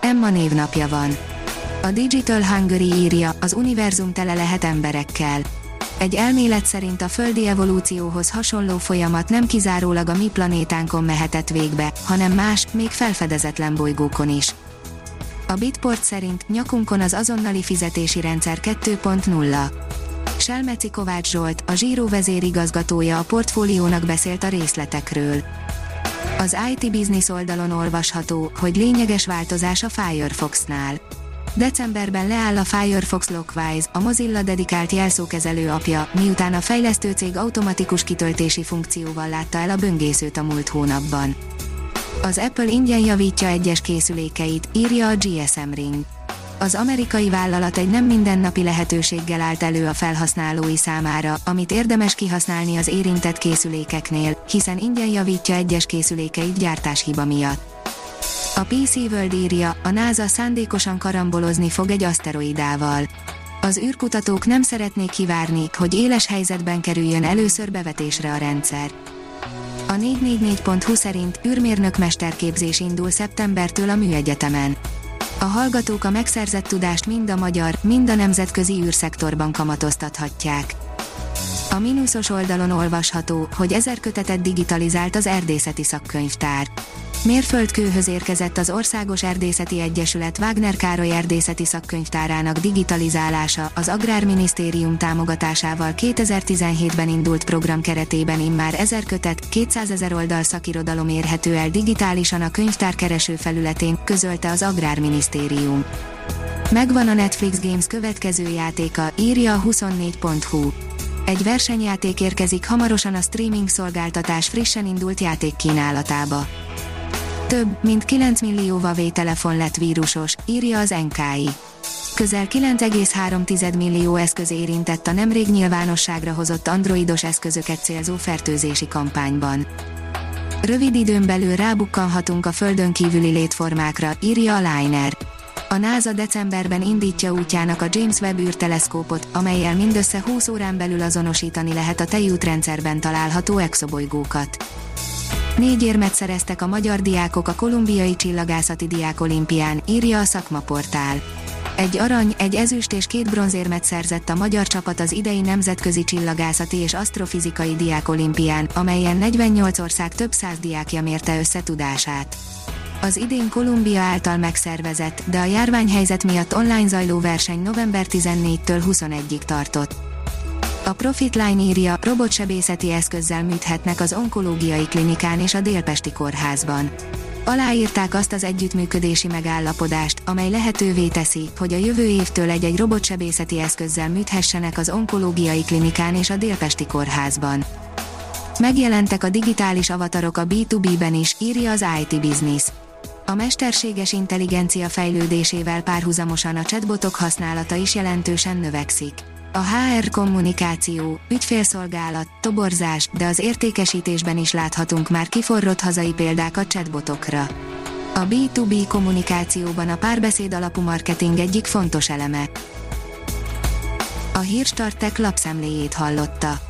Emma névnapja van. A Digital Hungary írja, az univerzum tele lehet emberekkel. Egy elmélet szerint a földi evolúcióhoz hasonló folyamat nem kizárólag a mi planétánkon mehetett végbe, hanem más, még felfedezetlen bolygókon is. A Bitport szerint nyakunkon az azonnali fizetési rendszer 2.0. Selmeci Kovács Zsolt, a Zsíró vezérigazgatója a portfóliónak beszélt a részletekről. Az IT Business oldalon olvasható, hogy lényeges változás a Firefox-nál. Decemberben leáll a Firefox Lockwise, a Mozilla dedikált jelszókezelő apja, miután a fejlesztő cég automatikus kitöltési funkcióval látta el a böngészőt a múlt hónapban. Az Apple ingyen javítja egyes készülékeit, írja a GSM Ring az amerikai vállalat egy nem mindennapi lehetőséggel állt elő a felhasználói számára, amit érdemes kihasználni az érintett készülékeknél, hiszen ingyen javítja egyes készülékeit gyártáshiba miatt. A PC World írja, a NASA szándékosan karambolozni fog egy aszteroidával. Az űrkutatók nem szeretnék kivárni, hogy éles helyzetben kerüljön először bevetésre a rendszer. A 444.hu szerint űrmérnök mesterképzés indul szeptembertől a műegyetemen a hallgatók a megszerzett tudást mind a magyar, mind a nemzetközi űrszektorban kamatoztathatják. A mínuszos oldalon olvasható, hogy ezer kötetet digitalizált az erdészeti szakkönyvtár. Mérföldkőhöz érkezett az Országos Erdészeti Egyesület Wagner Károly erdészeti szakkönyvtárának digitalizálása, az Agrárminisztérium támogatásával 2017-ben indult program keretében immár 1000 kötet, 200 ezer oldal szakirodalom érhető el digitálisan a könyvtár kereső felületén, közölte az Agrárminisztérium. Megvan a Netflix Games következő játéka, írja a 24.hu. Egy versenyjáték érkezik hamarosan a streaming szolgáltatás frissen indult játék kínálatába. Több, mint 9 millió Huawei telefon lett vírusos, írja az NKI. Közel 9,3 millió eszköz érintett a nemrég nyilvánosságra hozott androidos eszközöket célzó fertőzési kampányban. Rövid időn belül rábukkanhatunk a földön kívüli létformákra, írja a Liner. A NASA decemberben indítja útjának a James Webb űrteleszkópot, amelyel mindössze 20 órán belül azonosítani lehet a tejútrendszerben található exobolygókat. Négy érmet szereztek a magyar diákok a kolumbiai csillagászati diákolimpián, írja a szakmaportál. Egy arany, egy ezüst és két bronzérmet szerzett a magyar csapat az idei nemzetközi csillagászati és asztrofizikai diákolimpián, amelyen 48 ország több száz diákja mérte össze tudását. Az idén Kolumbia által megszervezett, de a járványhelyzet miatt online zajló verseny november 14-től 21-ig tartott. A Profitline írja, robotsebészeti eszközzel műthetnek az onkológiai klinikán és a Délpesti kórházban. Aláírták azt az együttműködési megállapodást, amely lehetővé teszi, hogy a jövő évtől egy-egy robotsebészeti eszközzel műthessenek az onkológiai klinikán és a Délpesti kórházban. Megjelentek a digitális avatarok a B2B-ben is, írja az IT Business. A mesterséges intelligencia fejlődésével párhuzamosan a chatbotok használata is jelentősen növekszik. A HR kommunikáció, ügyfélszolgálat, toborzás, de az értékesítésben is láthatunk már kiforrott hazai példákat chatbotokra. A B2B kommunikációban a párbeszéd alapú marketing egyik fontos eleme. A Hírstartek lapszemléjét hallotta.